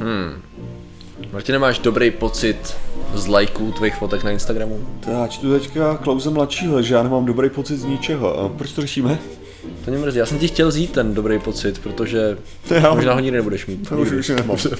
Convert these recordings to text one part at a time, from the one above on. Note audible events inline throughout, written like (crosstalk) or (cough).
Hmm. Martine, máš dobrý pocit z lajků tvých fotek na Instagramu? To já čtu teďka Klauze mladšího, že já nemám dobrý pocit z ničeho. A proč to řešíme? To mě mrzí. Já jsem ti chtěl vzít ten dobrý pocit, protože To já možná ho nikdy nebudeš mít. To už, už nemám. Dobře,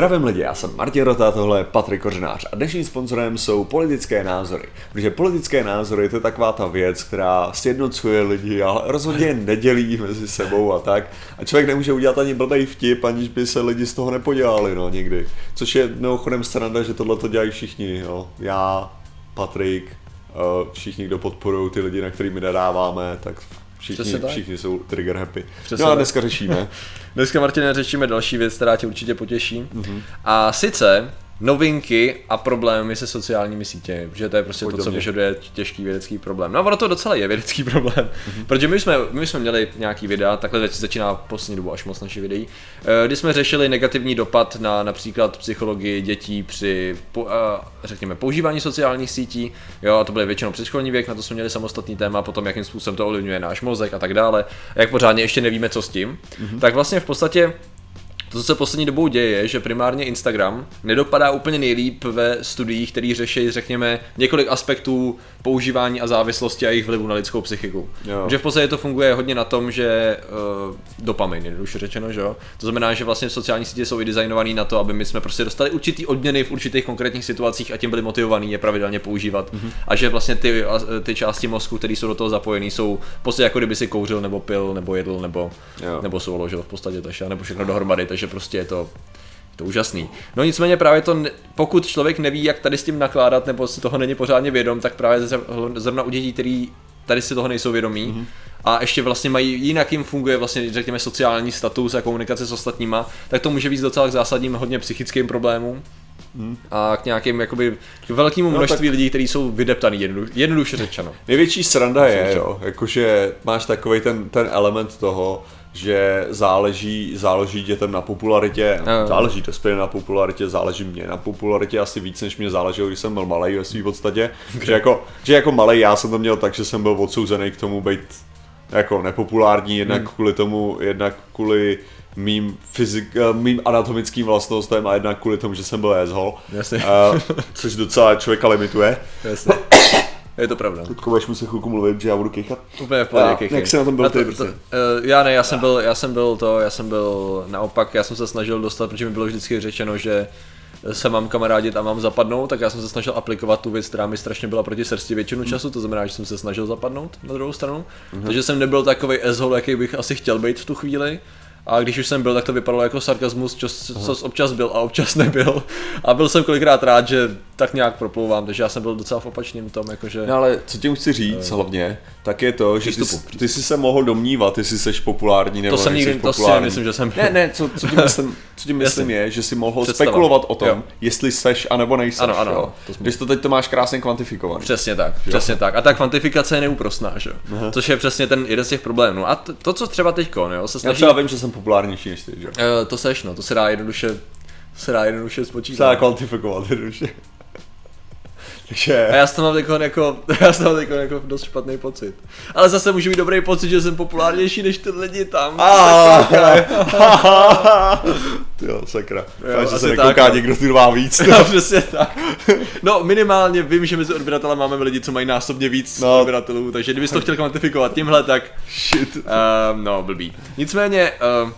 Zdravím lidi, já jsem Martin Rota, tohle je Patrik Kořenář a dnešním sponzorem jsou politické názory. Protože politické názory to je taková ta věc, která sjednocuje lidi, ale rozhodně je (laughs) nedělí mezi sebou a tak. A člověk nemůže udělat ani blbej vtip, aniž by se lidi z toho nepodělali, no někdy. Což je mimochodem sranda, že tohle to dělají všichni, jo. Já, Patrik, eh, všichni, kdo podporují ty lidi, na kterými nadáváme, tak všichni, všichni jsou trigger happy. Přesně no a tak. dneska řešíme. Dneska, Martine, řešíme další věc, která tě určitě potěší. Mhm. Mm-hmm. A sice novinky a problémy se sociálními sítěmi, protože to je prostě Pojď to, co vyžaduje těžký vědecký problém. No a ono to docela je vědecký (laughs) problém, Mhm. mm-hmm. protože my jsme, my jsme měli nějaký videa, takhle zač- začíná poslední dobu až moc naši videí, eh, kdy jsme řešili negativní dopad na například psychologii dětí při, eh, řekněme, používání sociálních sítí, jo, a to byly většinou předškolní věk, na to jsme měli samostatný téma, potom jakým způsobem to ovlivňuje náš mozek a tak dále, a jak pořádně ještě nevíme, co s tím, mm-hmm. tak vlastně v podstatě to, co se poslední dobou děje, je, že primárně Instagram nedopadá úplně nejlíp ve studiích, které řeší, řekněme, několik aspektů používání a závislosti a jejich vlivu na lidskou psychiku. Jo. Že v podstatě to funguje hodně na tom, že uh, dopamin, jednoduše řečeno, že jo? To znamená, že vlastně sociální sítě jsou i designované na to, aby my jsme prostě dostali určitý odměny v určitých konkrétních situacích a tím byli motivovaní je pravidelně používat. Mhm. Mm-hmm. A že vlastně ty, ty části mozku, které jsou do toho zapojené, jsou v podstatě jako kdyby si kouřil nebo pil nebo jedl nebo, Jo. nebo jo, v podstatě takže, nebo všechno dohromady, takže prostě je to, je to úžasný. No nicméně právě to, pokud člověk neví, jak tady s tím nakládat, nebo si toho není pořádně vědom, tak právě zrovna u dětí, který tady si toho nejsou vědomí, mm-hmm. a ještě vlastně mají, jinak jim funguje vlastně, řekněme, sociální status a komunikace s ostatníma, tak to může víc docela k zásadním hodně psychickým problémům. A k nějakým jakoby k velkému No, množství lidí, kteří jsou vydeptaný, jednodu, jednoduše řečeno. Největší sranda je, jo, jakože máš takový ten, ten element toho, že záleží, záleží dětem na popularitě, Jo. záleží dospělým na popularitě, záleží mě na popularitě asi víc, než mě záleželo, když jsem byl malý ve své podstatě. Že jako, že jako malý já jsem to měl tak, že jsem byl odsouzený k tomu být jako nepopulární, jednak Hmm. kvůli tomu, jednak kvůli mým, fyzik, eh, mým anatomickým vlastnostem a jednak kvůli tomu, že jsem byl asshole. Jasně. Uh, což docela člověka limituje. Jasně. Je to pravda. Teďko budeš muset chvilku mluvit, že já budu kechat. Úplně v pohodě, jak jsi na tom byl A ty, to, to, prostě? uh, já ne, já jsem byl, já jsem byl to, já jsem byl naopak, já jsem se snažil dostat, protože mi bylo vždycky řečeno, že se mám kamarádit a mám zapadnout, tak já jsem se snažil aplikovat tu věc, která mi strašně byla proti srsti většinu času, to znamená, že jsem se snažil zapadnout na druhou stranu. Takže jsem nebyl takový asshole, jaký bych asi chtěl být v tu chvíli. A když už jsem byl, tak to vypadalo jako sarkazmus, co, co občas byl a občas nebyl. A byl jsem kolikrát rád, že tak nějak proplouvám, takže já jsem byl docela v opačném tom, jakože... No ale co tím chci říct hlavně, tak je to, že ty, Přístupu, jsi- ty jsi se mohl domnívat, jestli jsi populární nebo To jsem nikdy- to si populární. nemyslím, že jsem- Ne, ne, co, co tím myslím, (laughs) co tím myslím je, že si mohl Představa. spekulovat o tom, Jo. jestli seš anebo nejseš. Ano, ano, jo. to jsme- Když to teď to máš krásně kvantifikovaný. Přesně tak, přesně tak. A ta kvantifikace je neúprostná, že? jo? Což je přesně ten jeden z těch problémů. A to, to co třeba teďko, jo, se Já snaží... třeba vím, že jsem populárnější než ty, že? Eh, to seš, no, to se dá jednoduše, se dá jednoduše Se dá spočítat. kvantifikovat jednoduše. Takže... A já toho mám jako, jako, já toho mám jako dost špatný pocit. Ale zase můžu mít dobrý pocit, že jsem populárnější než ty lidi tam. Ah, (laughs) Jo, sakra. Jo, že se tak, nekouká no. někdo, kdo má víc. (laughs) No, přesně tak. No, minimálně vím, že mezi odběrateli máme lidi, co mají násobně víc No. odběratelů, takže kdybys to chtěl kvantifikovat tímhle, tak Shit. Um, no, blbý. Nicméně, um,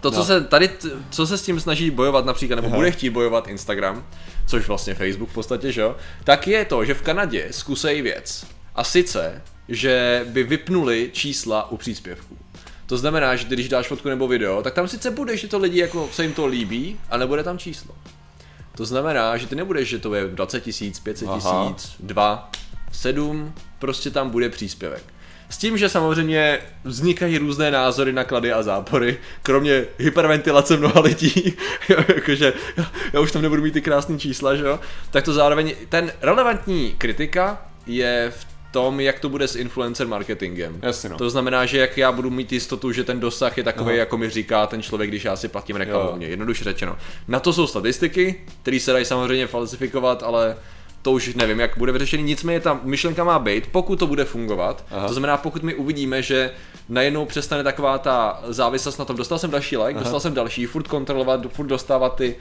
to, co No. se tady, co se s tím snaží bojovat například, nebo Aha. bude chtít bojovat Instagram, což vlastně Facebook v podstatě, že jo, tak je to, že v Kanadě zkusejí věc. A sice, že by vypnuli čísla u příspěvků. To znamená, že když dáš fotku nebo video, tak tam sice bude, že to lidi jako se jim to líbí, a nebude tam číslo. To znamená, že ty nebudeš, že to je 20 tisíc, 500 Aha. tisíc, 2, 7, prostě tam bude příspěvek. S tím, že samozřejmě vznikají různé názory na klady a zápory, kromě hyperventilace mnoha lidí, (laughs) jakože já, už tam nebudu mít ty krásné čísla, že jo, tak to zároveň, ten relevantní kritika je v tom, jak to bude s influencer marketingem. Jasně, no. To znamená, že jak já budu mít jistotu, že ten dosah je takový, Aha. jako mi říká ten člověk, když já si platím reklamu. Jednoduše řečeno. Na to jsou statistiky, které se dají samozřejmě falsifikovat, ale to už nevím, jak bude vyřešený. Nicméně ta myšlenka má být, pokud to bude fungovat, Aha. to znamená, pokud my uvidíme, že najednou přestane taková ta závislost na tom, dostal jsem další like, Aha. dostal jsem další, furt kontrolovat, furt dostávat ty,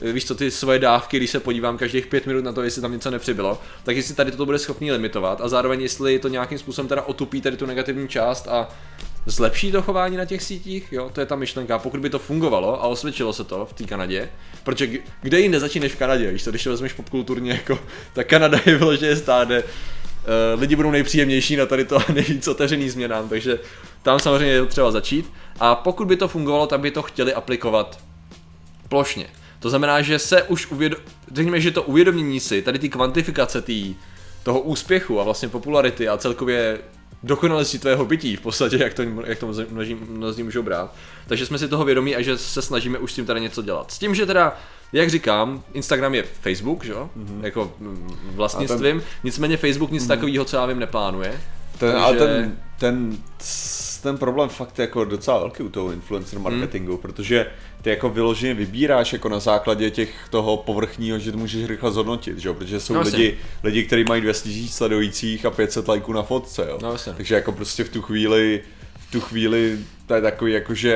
víš co, ty svoje dávky, když se podívám každých pět minut na to, jestli tam něco nepřibylo, tak jestli tady toto bude schopný limitovat a zároveň jestli to nějakým způsobem teda otupí tady tu negativní část a zlepší to chování na těch sítích, jo, to je ta myšlenka, pokud by to fungovalo a osvědčilo se to v té Kanadě, protože kde jinde začínáš v Kanadě, víš to, když to vezmeš popkulturně jako, tak Kanada je vyloženě stáde, uh, lidi budou nejpříjemnější na tady to a nejvíc otevřený změnám, takže tam samozřejmě je třeba začít. A pokud by to fungovalo, tak by to chtěli aplikovat plošně. To znamená, že se už uvědom, řekněme, že to uvědomění si, tady ty kvantifikace tý, toho úspěchu a vlastně popularity a celkově dokonalosti tvého bytí v podstatě, jak to, jak to množí, mnozí můžou brát. Takže jsme si toho vědomí a že se snažíme už s tím tady něco dělat. S tím, že teda, jak říkám, Instagram je Facebook, že? Mm-hmm. jako vlastnictvím, ten... nicméně Facebook nic mm-hmm. takového, co já vím, neplánuje. Ten, takže... Ale ten, ten, ten problém fakt je jako docela velký u toho influencer marketingu, mm. protože ty jako vyloženě vybíráš jako na základě těch toho povrchního, že to můžeš rychle zhodnotit, že jo? protože jsou no, lidi, lidi, kteří mají 200 000 sledujících a 500 lajků na fotce, jo? No, takže jako prostě v tu chvíli, v tu chvíli to je takový jako, že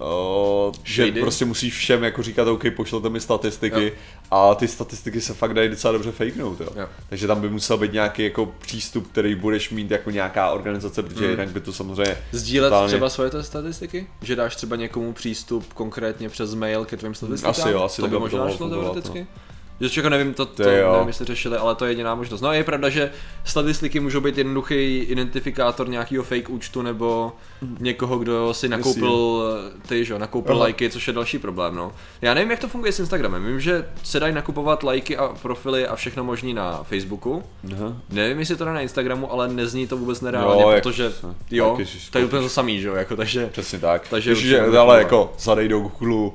Uh, že prostě musíš všem jako říkat, OK, pošlete mi statistiky jo. a ty statistiky se fakt dají docela dobře fakenout, jo. jo. Takže tam by musel být nějaký jako přístup, který budeš mít jako nějaká organizace, protože hmm. jinak by to samozřejmě... Sdílet totálně... třeba svoje statistiky? Že dáš třeba někomu přístup konkrétně přes mail ke tvým statistikám? Asi jo, asi to by možná šlo teoreticky? No. Že jako nevím, to, to nevím, jestli řešili, ale to je jediná možnost. No je pravda, že statistiky můžou být jednoduchý identifikátor nějakého fake účtu nebo někoho, kdo si nakoupil ty, že, nakoupil Aha. lajky, což je další problém, no. Já nevím, jak to funguje s Instagramem. Vím, že se dají nakupovat lajky a profily a všechno možný na Facebooku. Aha. Nevím, jestli to na Instagramu, ale nezní to vůbec nereálně, jo, protože jak, jo, to je úplně to samý, že jo, jako takže. Přesně tak. Takže Ježiš, ale jako zadej do Google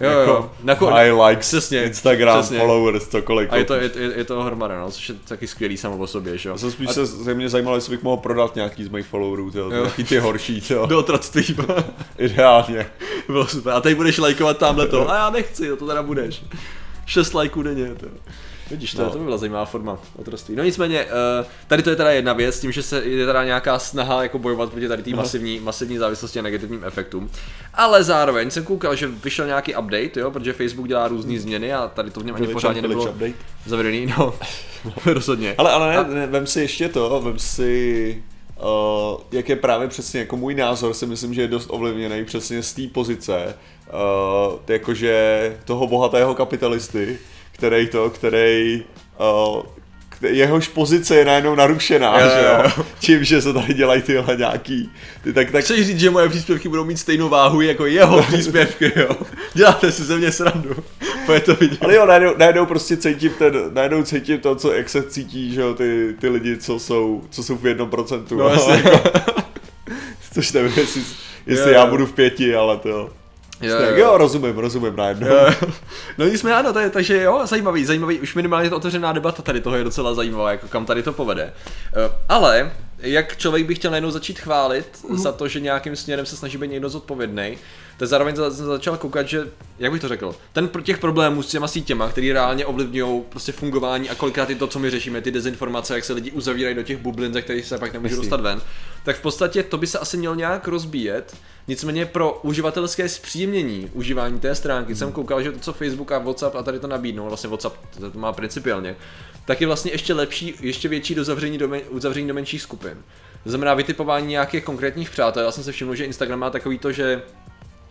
Jo, jo. Jako Nako- high likes, přesně, Instagram, přesně. followers, cokoliv. A je to, je, je, je to hromada, no, což je taky skvělý samo o sobě, že jo. Já jsem spíš a... se, se mě zajímalo, jestli bych mohl prodat nějaký z mých followerů, tyjo, jo. Ty, ty horší, jo. Do otroctví. (laughs) Ideálně. Bylo super. A teď budeš lajkovat tamhle to. A já nechci, to teda budeš. 6 lajků denně, to. Vidíš, to, no. to by byla zajímavá forma otroství. No nicméně, uh, tady to je teda jedna věc, tím, že se je teda nějaká snaha jako bojovat proti tady té masivní, masivní závislosti a negativním efektům. Ale zároveň jsem koukal, že vyšel nějaký update, jo, protože Facebook dělá různé hmm. změny a tady to v něm ani pořádně nebylo zavedený, no, (laughs) rozhodně. Ale, ale ne, ne, vem si ještě to, vem si Uh, jak je právě přesně jako můj názor, si myslím, že je dost ovlivněný přesně z té pozice, uh, jakože toho bohatého kapitalisty, který to, který uh, jehož pozice je najednou narušená, jo, že jo? Čím, že se tady dělají tyhle nějaký... Ty, tak, tak... Chceš říct, že moje příspěvky budou mít stejnou váhu jako jeho příspěvky, jo? Děláte si ze mě srandu. Pojď to vidět. Ale jo, najednou, najednou prostě cítím ten, najednou cítím to, co, jak se cítí, že jo, ty, ty lidi, co jsou, co jsou v jednom procentu. No, jako, (laughs) což nevím, jestli, jestli já budu v pěti, ale to... Jo, jo, jo, rozumím, rozumím najednou. Jo. No jsme ano, je, takže jo, zajímavý, zajímavý, už minimálně to otevřená debata tady toho je docela zajímavá, jako kam tady to povede. Uh, ale jak člověk by chtěl najednou začít chválit mm. za to, že nějakým směrem se snaží být někdo zodpovědný, tak zároveň za, začal koukat, že, jak bych to řekl, ten těch problémů s těma sítěma, který reálně ovlivňují prostě fungování a kolikrát i to, co my řešíme, ty dezinformace, jak se lidi uzavírají do těch bublin, ze kterých se pak nemůžou dostat ven, tak v podstatě to by se asi mělo nějak rozbíjet. Nicméně pro uživatelské zpříjemnění užívání té stránky mm. jsem koukal, že to, co Facebook a WhatsApp a tady to nabídnou, vlastně WhatsApp to má principiálně, tak je vlastně ještě lepší, ještě větší dozavření do, men, uzavření do menších skupin. To znamená vytipování nějakých konkrétních přátel. Já jsem se všiml, že Instagram má takový to, že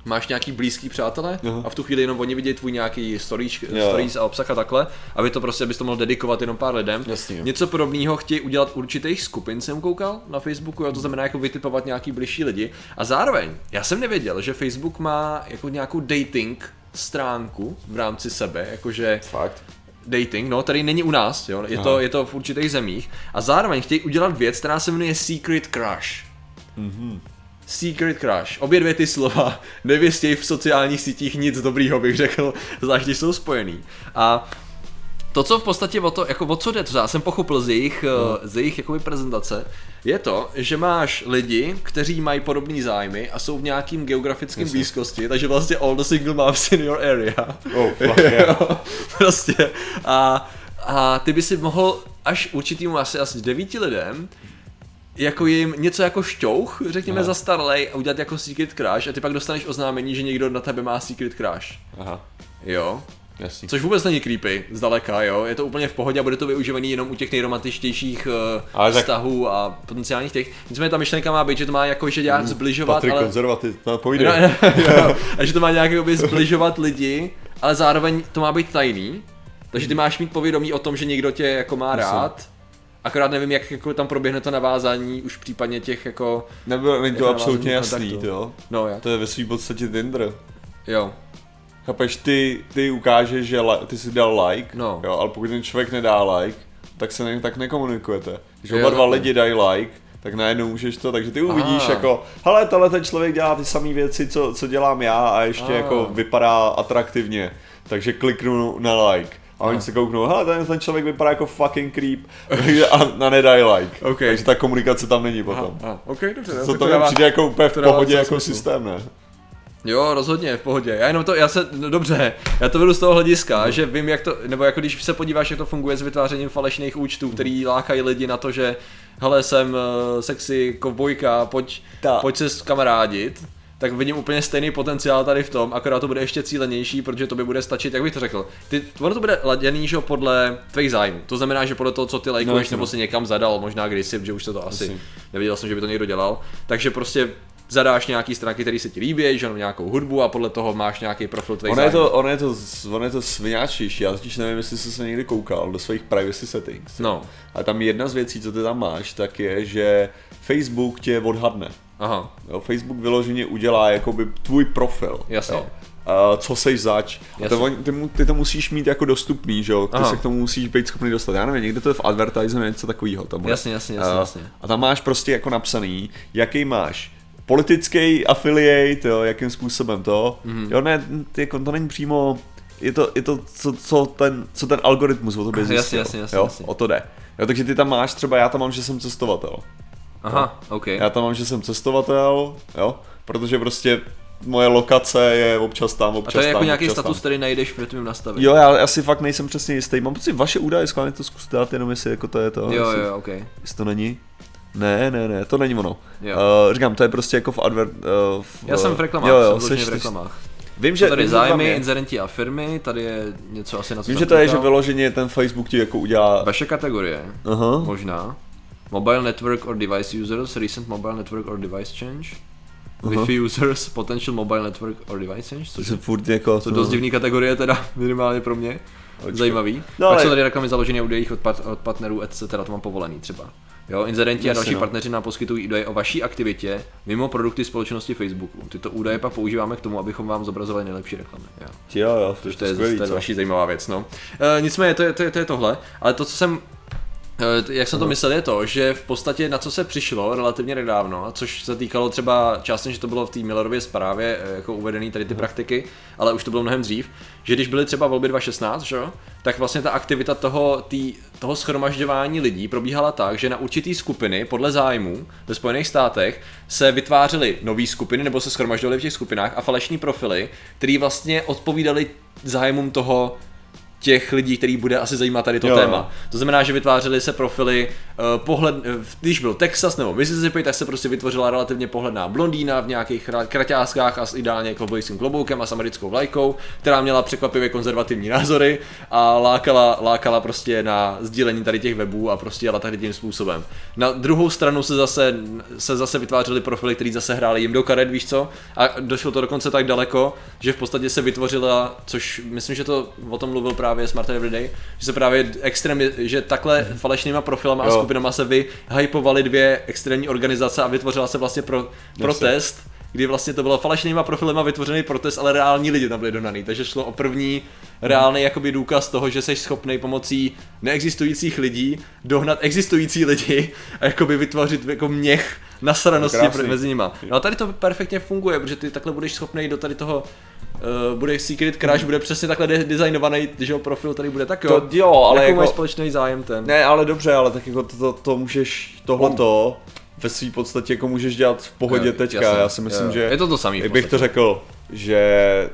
máš nějaký blízký přátele uh-huh. a v tu chvíli jenom oni vidějí tvůj nějaký stories, stories a obsah a takhle, aby to prostě, abys to mohl dedikovat jenom pár lidem. Jasně, Něco podobného chtějí udělat určitých skupin, jsem koukal na Facebooku, jo, to znamená jako vytipovat nějaký blížší lidi. A zároveň, já jsem nevěděl, že Facebook má jako nějakou dating stránku v rámci sebe, jakože Fakt dating, no, tady není u nás, jo, je, to, je to v určitých zemích. A zároveň chtějí udělat věc, která se jmenuje Secret Crush. Mm-hmm. Secret Crush. Obě dvě ty slova nevěstějí v sociálních sítích nic dobrýho, bych řekl, zvlášť jsou spojený. A to, co v podstatě o to, jako o co jde, to já jsem pochopil z jejich, no. z jejich jakoby prezentace, je to, že máš lidi, kteří mají podobné zájmy a jsou v nějakým geografickém blízkosti, takže vlastně all the single moms in your area. Oh, (laughs) fuck yeah. prostě. A, a ty by si mohl až určitým asi asi devíti lidem jako jim něco jako šťouch, řekněme, Aha. za starlej a udělat jako secret crush a ty pak dostaneš oznámení, že někdo na tebe má secret crush. Aha, Jo. jasný. Což vůbec není creepy, zdaleka, jo. Je to úplně v pohodě a bude to využívaný jenom u těch nejromantičtějších uh, Ale tak- vztahů a potenciálních těch. Nicméně ta myšlenka má být, že to má jako že nějak zbližovat, Hmm, Patrik ale... konzervativ, no, pojde. No, (laughs) jo, a že to má nějak jakoby zbližovat lidi, ale zároveň to má být tajný. Takže ty máš mít povědomí o tom, že někdo tě jako má Jasně. rád. Akorát nevím, jak jako tam proběhne to navázání už případně těch jako... Nebylo, není to Jak absolutně jasný, jo. No, já. To je ve svým podstatě Tinder. Jo. Chápeš, ty, ty ukážeš, že li, ty si dal like, No. jo, ale pokud ten člověk nedá like, tak se ne, tak nekomunikujete. Když oba dva lidi dají like, tak najednou můžeš to, takže ty uvidíš Aha. jako, hele, tenhle ten člověk dělá ty samé věci, co, co dělám já a ještě Ah. jako vypadá atraktivně, takže kliknu na like. A oni Ah. se kouknou, hele, ten, ten člověk vypadá jako fucking creep, (laughs) a, a nedají like. Ok. Takže ta komunikace tam není Aha, potom. aha, ok, dobře. Co to, to dává- přijde jako úplně v pohodě jako smysl. systém, ne? Jo, rozhodně, v pohodě. Já jenom to, já se, no dobře, já to vedu z toho hlediska, že vím, jak to, nebo jako když se podíváš, jak to funguje s vytvářením falešných účtů, který lákají lidi na to, že hele, jsem uh, sexy kovbojka, pojď, Ta- pojď se kamarádit, tak vidím úplně stejný potenciál tady v tom, akorát to bude ještě cílenější, protože to by bude stačit, jak bych to řekl. Ty, ono to bude laděný, že podle tvých zájmů. To znamená, že podle toho, co ty lajkuješ, jasně, nebo no. si někam zadal, možná kdysi, že už to to asi neviděl jsem, že by to někdo dělal. Takže prostě zadáš nějaký stránky, které se ti líbí, že nějakou hudbu a podle toho máš nějaký profil tvých Ono je, to, ono, je to, ono je to já totiž nevím, jestli jsi se někdy koukal do svých privacy settings. No, A tam jedna z věcí, co ty tam máš, tak je, že Facebook tě odhadne. Aha, Jo, Facebook vyloženě udělá jakoby tvůj profil. Jasně. Jo. A co seš zač. A Jasně. to, ty, ty, to musíš mít jako dostupný, že jo? Ty Aha. se k tomu musíš být schopný dostat. Já nevím, někde to je v advertising, něco takového. Tam bude. Jasně, jasně, jasně, A- jasně. A tam máš prostě jako napsaný, jaký máš politický affiliate, jo, jakým způsobem to. Mm-hmm. Jo, ne, ty, jako to není přímo, je to, je to co, co, ten, co ten algoritmus o tobě Jasně, zjistil. jasně, jasně, jo, jasně. o to jde. Jo, takže ty tam máš třeba, já tam mám, že jsem cestovatel. Aha, ok. Já tam mám, že jsem cestovatel, jo, protože prostě moje lokace je občas tam, A občas to je jako tam, nějaký status, tam. který najdeš v tvém nastavení. Jo, já asi fakt nejsem přesně jistý. Mám pocit, vaše údaje schválně to zkuste dát jenom jestli jako to je to. jo, jestli, jo, ok. jestli to není. Ne, ne, ne, to není ono. Jo. Uh, říkám, to je prostě jako v advert... Uh, v, Já jsem v reklamách, jo, jo, jsem seš- v reklamách. Vím, Že že, tady vím, tam zájmy, je. inzerenti a firmy, tady je něco asi na co Vím, že to je, že vyloženě ten Facebook ti jako udělá... Vaše kategorie, Aha. možná. Mobile network or device users, recent mobile network or device change. Aha. Wi-Fi users, potential mobile network or device change, To což se furt jako... jsou dost divný kategorie teda, (laughs) minimálně pro mě. Počkej. Zajímavý. No, Pak ale- jsou tady reklamy založené údajích od, part, od partnerů, etc. To mám povolený třeba. Jo, inzerenti a další no. partneři nám poskytují údaje o vaší aktivitě mimo produkty společnosti Facebooku. Tyto údaje pak používáme k tomu, abychom vám zobrazovali nejlepší reklamy. Jo. Jo, jo, Což to je, skvělý, to je další zajímavá věc. No. E, nicméně to je, to, je, to je tohle, ale to, co jsem jak jsem to myslel, je to, že v podstatě na co se přišlo relativně nedávno, což se týkalo třeba částečně, že to bylo v té Millerově zprávě e, jako uvedený tady ty praktiky, ale už to bylo mnohem dřív, že když byly třeba volby 2016, že? tak vlastně ta aktivita toho, tý, toho schromažďování lidí probíhala tak, že na určitý skupiny podle zájmů ve Spojených státech se vytvářely nové skupiny nebo se schromažďovaly v těch skupinách a falešní profily, které vlastně odpovídaly zájmům toho těch lidí, který bude asi zajímat tady to Jo, téma. To znamená, že vytvářely se profily pohled, eh, když byl Texas nebo Mississippi, tak se prostě vytvořila relativně pohledná blondýna v nějakých ra- kraťáskách a s ideálně kovbojským kloboukem a s americkou vlajkou, která měla překvapivě konzervativní názory a lákala, lákala prostě na sdílení tady těch webů a prostě jela tady tím způsobem. Na druhou stranu se zase, se zase vytvářely profily, které zase hrály jim do karet, víš co? A došlo to dokonce tak daleko, že v podstatě se vytvořila, což myslím, že to o tom mluvil právě Smart Everyday, že se právě extrémně, že takhle falešnýma profilama a Skupinama se vyhypovaly dvě extrémní organizace a vytvořila se vlastně pro, protest, kdy vlastně to bylo falešnýma profilema vytvořený protest, ale reální lidi tam byli donaný. Takže šlo o první reálný jakoby důkaz toho, že jsi schopný pomocí neexistujících lidí dohnat existující lidi a jakoby vytvořit jako měch nasranosti Krásný. pr- mezi nima. No a tady to perfektně funguje, protože ty takhle budeš schopný do tady toho Uh, bude Secret Crash, bude přesně takhle de- designovaný, že jo, profil tady bude tak jo. To jo, ale Jakou jako- máš společný zájem ten? Ne, ale dobře, ale tak jako to, to, to můžeš tohleto ve své podstatě jako můžeš dělat v pohodě Jo, teďka. jasně, Já si myslím, jo. že Je to to samý jak bych to řekl, že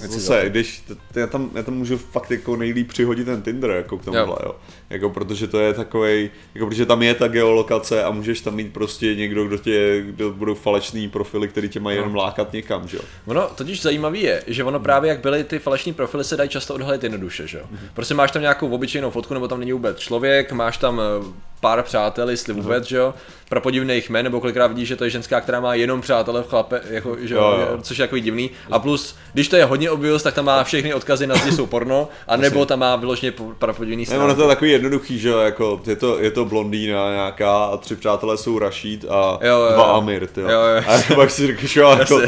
Si zase, když t- já tam, já tam můžu fakt jako nejlíp přihodit ten Tinder jako k tomuhle, Jo. jo. Jako protože to je takovej, jako protože tam je ta geolokace a můžeš tam mít prostě někdo, kdo tě, kdo budou falešný profily, který tě mají jenom lákat někam, že jo. Ono totiž zajímavý je, že ono právě jak byly ty falešní profily se dají často odhalit jednoduše, že jo. Prostě máš tam nějakou obyčejnou fotku, nebo tam není vůbec člověk, máš tam eh, pár přátel, jestli vůbec, že jo, prapodivných jmen, nebo kolikrát vidíš, že to je ženská, která má jenom přátele v chlape, jako, že jo, Jo, jo. což je takový divný. A plus, když to je hodně obvious, tak tam má všechny odkazy na zdi jsou porno, a nebo tam má vyloženě po- prapodivný stránky. ono to je takový jednoduchý, že jo, jako je to, je to blondýna nějaká a tři přátelé jsou Rashid a Jo, jo, dva jo. Amir, ty Jo, jo. A pak si řekneš, jo, jako,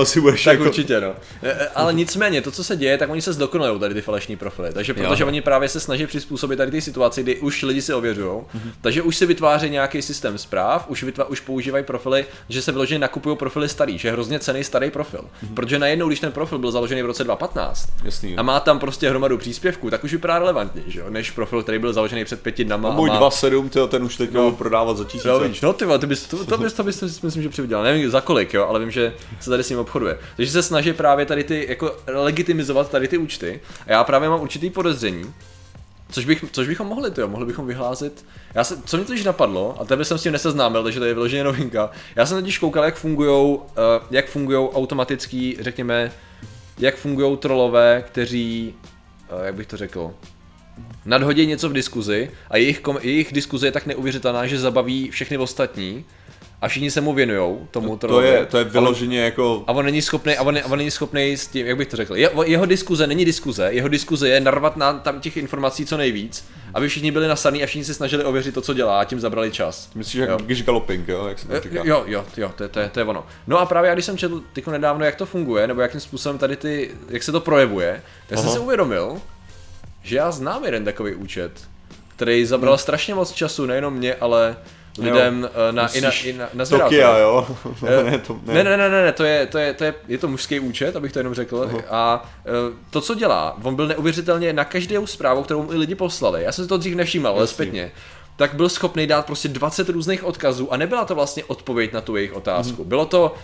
asi budeš Tak jako, určitě, no. E, e, Ale nicméně, to, co se děje, tak oni se zdokonalují tady ty falešní profily. Takže protože Jo. oni právě se snaží přizpůsobit tady ty situaci, kdy už lidi si ověřují. Takže už si vytváří nějaký systém zpráv, už, vytva, už používají profily, že se vyloženě nakupují profily starý, že je hrozně cený starý profil. Protože najednou, když ten profil byl založený v roce 2015 Jasný. a má tam prostě hromadu příspěvků, tak už vypadá relevantně, že jo, než profil, který byl založený před pěti dnama. A a můj má... 2.7, tyjo, ten už teď no. prodávat za tisíce. Jo, víš, no ty ty bys, to, to, bys, to bys, to bys, myslím, že přivydělal. Nevím za kolik, jo, ale vím, že se tady s ním obchoduje. Takže se snaží právě tady ty, jako legitimizovat tady ty účty. A já právě mám určitý podezření, Což, bych, což bychom mohli, tyjo, mohli bychom vyhlásit. Já se, co mě totiž napadlo, a tebe jsem s tím neseznámil, takže to je vyloženě novinka. Já jsem totiž koukal, jak fungují, uh, jak fungují automatický, řekněme, jak fungují trolové, kteří, uh, jak bych to řekl, nadhodí něco v diskuzi a jejich, kom, jejich diskuze je tak neuvěřitelná, že zabaví všechny ostatní a všichni se mu věnujou tomu To trolovi. je, to je vyloženě jako, A on není schopný, a on, a on není schopný s tím, jak bych to řekl, je, jeho diskuze není diskuze, jeho diskuze je narvat na tam těch informací co nejvíc, aby všichni byli nasaný a všichni se snažili ověřit to, co dělá a tím zabrali čas. myslíš jako Jo. gish galloping, jo, jak se to říká. Jo, jo, jo, to, je- to, je, to je ono. No a právě já, když jsem četl tyko nedávno, jak to funguje, nebo jakým způsobem tady ty, jak se to projevuje, tak jsem si uvědomil, že já znám jeden takový účet, který zabral strašně moc času, nejenom mě, ale lidem eh, na, i na, i na, na Tokia, jo? Eh, (laughs) ne, to, Ne, ne, ne, ne, ne, to je, to je, to je, je to mužský účet, abych to jenom řekl. A eh, to, co dělá, on byl neuvěřitelně na každou zprávu, kterou mu i lidi poslali. Já jsem si to dřív nevšímal, ale zpětně. Tak byl schopný dát prostě 20 různých odkazů a nebyla to vlastně odpověď na tu jejich otázku. Bylo to,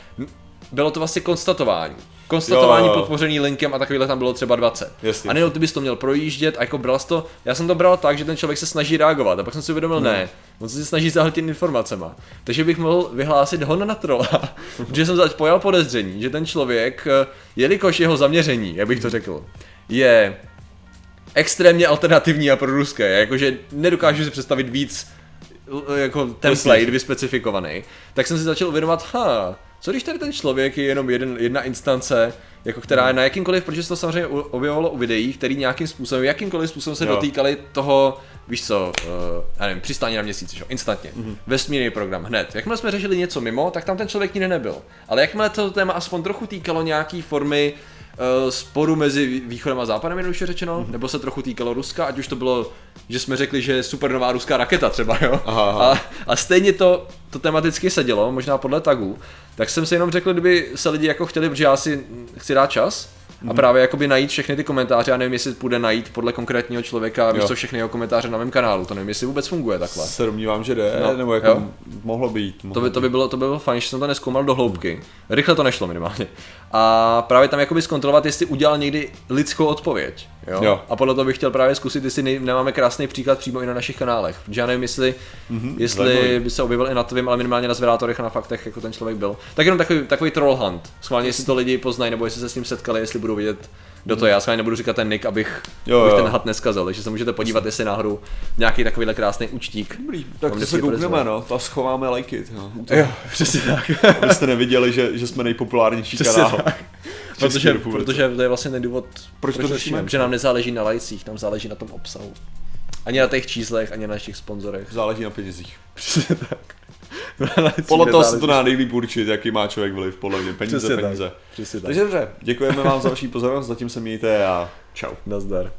bylo to vlastně konstatování. Konstatování Jo, jo. podpořený linkem a takovýhle tam bylo třeba 20. Jasně. A nejenom ty bys to měl projíždět a jako bral to, já jsem to bral tak, že ten člověk se snaží reagovat a pak jsem si uvědomil, ne, on se snaží zahltit informacema. Takže bych mohl vyhlásit hon na trola, (laughs) protože jsem zač pojal podezření, že ten člověk, eh, jelikož jeho zaměření, jak bych to řekl, je extrémně alternativní a proruské, jakože nedokážu si představit víc l- jako template vyspecifikovaný, tak jsem si začal uvědomovat, ha, co když tady ten člověk je jenom jeden, jedna instance, jako která je na jakýmkoliv, protože se to samozřejmě objevovalo u videí, který nějakým způsobem, jakýmkoliv způsobem se Jo. dotýkali toho, víš co, uh, já nevím, přistání na měsíc, že? jo, instantně, Mhm. mm-hmm. vesmírný program, hned. Jakmile jsme řešili něco mimo, tak tam ten člověk nikdy nebyl. Ale jakmile to téma aspoň trochu týkalo nějaký formy sporu mezi vý- východem a západem, jednoduše řečeno, Mhm. mm-hmm. nebo se trochu týkalo Ruska, ať už to bylo, že jsme řekli, že je supernová ruská raketa třeba, jo. Aha, aha. A, a stejně to, to tematicky sedělo, možná podle tagů, tak jsem si jenom řekl, kdyby se lidi jako chtěli, protože já si chci dát čas, a Mhm. právě jakoby najít všechny ty komentáře, já nevím, jestli půjde najít podle konkrétního člověka, víš Jo. co, všechny jeho komentáře na mém kanálu, to nevím, jestli vůbec funguje takhle. Se domnívám, že jde, No, nebo jako jo. mohlo být. Mohlo To by, to by bylo, to by bylo fajn, že jsem to neskoumal do hloubky. Rychle to nešlo minimálně. A právě tam jakoby zkontrolovat, jestli udělal někdy lidskou odpověď. Jo? Jo. A podle toho bych chtěl právě zkusit, jestli nej, nemáme krásný příklad přímo i na našich kanálech. Protože já nevím, jestli, mm-hmm, jestli zajímavý. by se objevil i na tvým, ale minimálně na zvědátorech a na faktech, jako ten člověk byl. Tak jenom takový, takový troll hunt. Schválně, jestli to lidi poznají, nebo jestli se s ním setkali, jestli budou vidět, kdo to je. Já schválně nebudu říkat ten nick, abych, Jo, abych jo. ten had neskazil. Takže se můžete podívat, jestli náhodou nějaký takovýhle krásný účtík. Dobrý, tak to se koukneme, no, to schováme lajky. Jo, Jo, přesně tak. abyste neviděli, že, že jsme nejpopulárnější Přesně kanál. tak. Protože, protože to je vlastně ten důvod, Proč to řešíme? Protože nám nezáleží na lajcích, nám záleží na tom obsahu. Ani na těch číslech, ani na našich sponzorech. Záleží na penězích. (laughs) Přesně tak. (laughs) Na Podle toho se to dá nejlíp určit, jaký má člověk vliv, podle mě. Peníze, Přesně tak. peníze. Přesně tak. Takže dobře, děkujeme vám za vaši pozornost, zatím se mějte a čau. Nazdar.